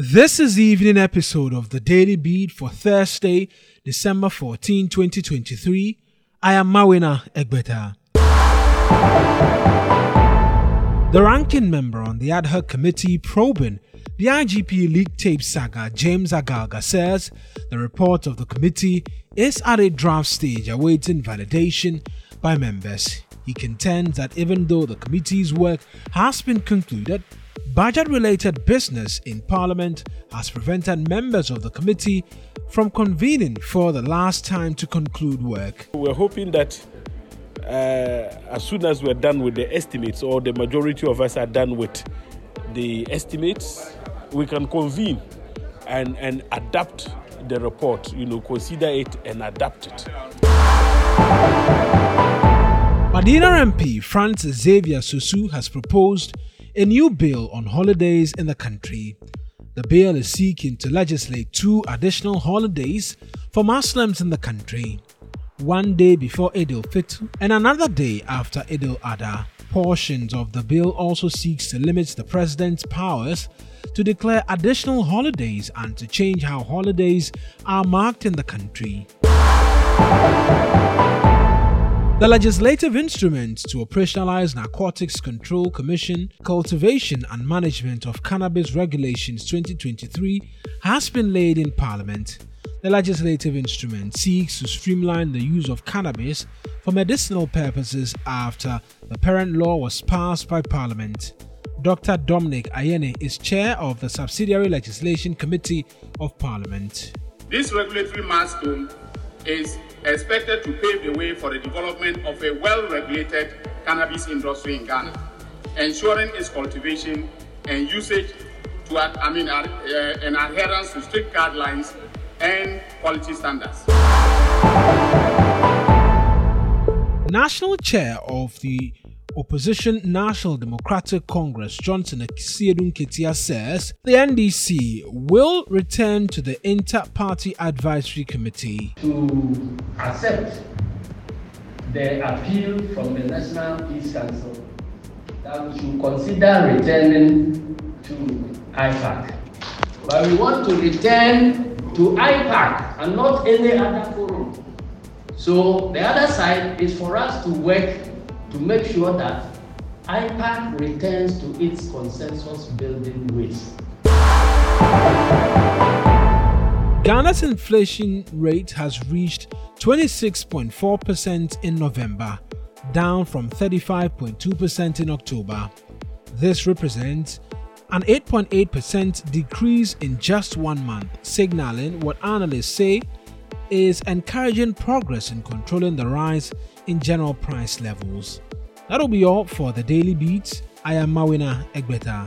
This is the evening episode of the Daily Beat for Thursday, December 14, 2023. I am Mawina Egbeta. The ranking member on the ad hoc committee probing the IGP leak tape saga, James Agalga, says the report of the committee is at a draft stage awaiting validation by members. He contends that even though the committee's work has been concluded, Budget related business in Parliament has prevented members of the committee from convening for the last time to conclude work. We're hoping that uh, as soon as we're done with the estimates, or the majority of us are done with the estimates, we can convene and, and adapt the report, you know, consider it and adapt it. Madina MP Francis Xavier Sosu has proposed a new bill on holidays in the country. The bill is seeking to legislate two additional holidays for Muslims in the country, one day before Eid al-Fitr and another day after Eid al-Adha. Portions of the bill also seeks to limit the president's powers to declare additional holidays and to change how holidays are marked in the country. The legislative instrument to operationalize Narcotics Control Commission Cultivation and Management of Cannabis Regulations 2023 has been laid in Parliament. The legislative instrument seeks to streamline the use of cannabis for medicinal purposes after the parent law was passed by Parliament. Dr. Dominic Ayine is chair of the Subsidiary Legislation Committee of Parliament. This regulatory milestone is expected to pave the way for the development of a well-regulated cannabis industry in Ghana, ensuring its cultivation and usage to, I mean, uh, an adherence to strict guidelines and quality standards. National Chair of the Opposition National Democratic Congress Johnson Asiedu Nketia says the NDC will return to the Inter-Party Advisory Committee to accept the appeal from the National Peace Council that we should consider returning to IPAC. But we want to return to IPAC and not any other forum. So the other side is for us to work to make sure that IPAC returns to its consensus building ways. Ghana's inflation rate has reached 26.4% in November, down from 35.2% in October. This represents an 8.8% decrease in just one month, signaling what analysts say is encouraging progress in controlling the rise in general price levels. That'll be all for the Daily Beats. I am Mawina Egbeta.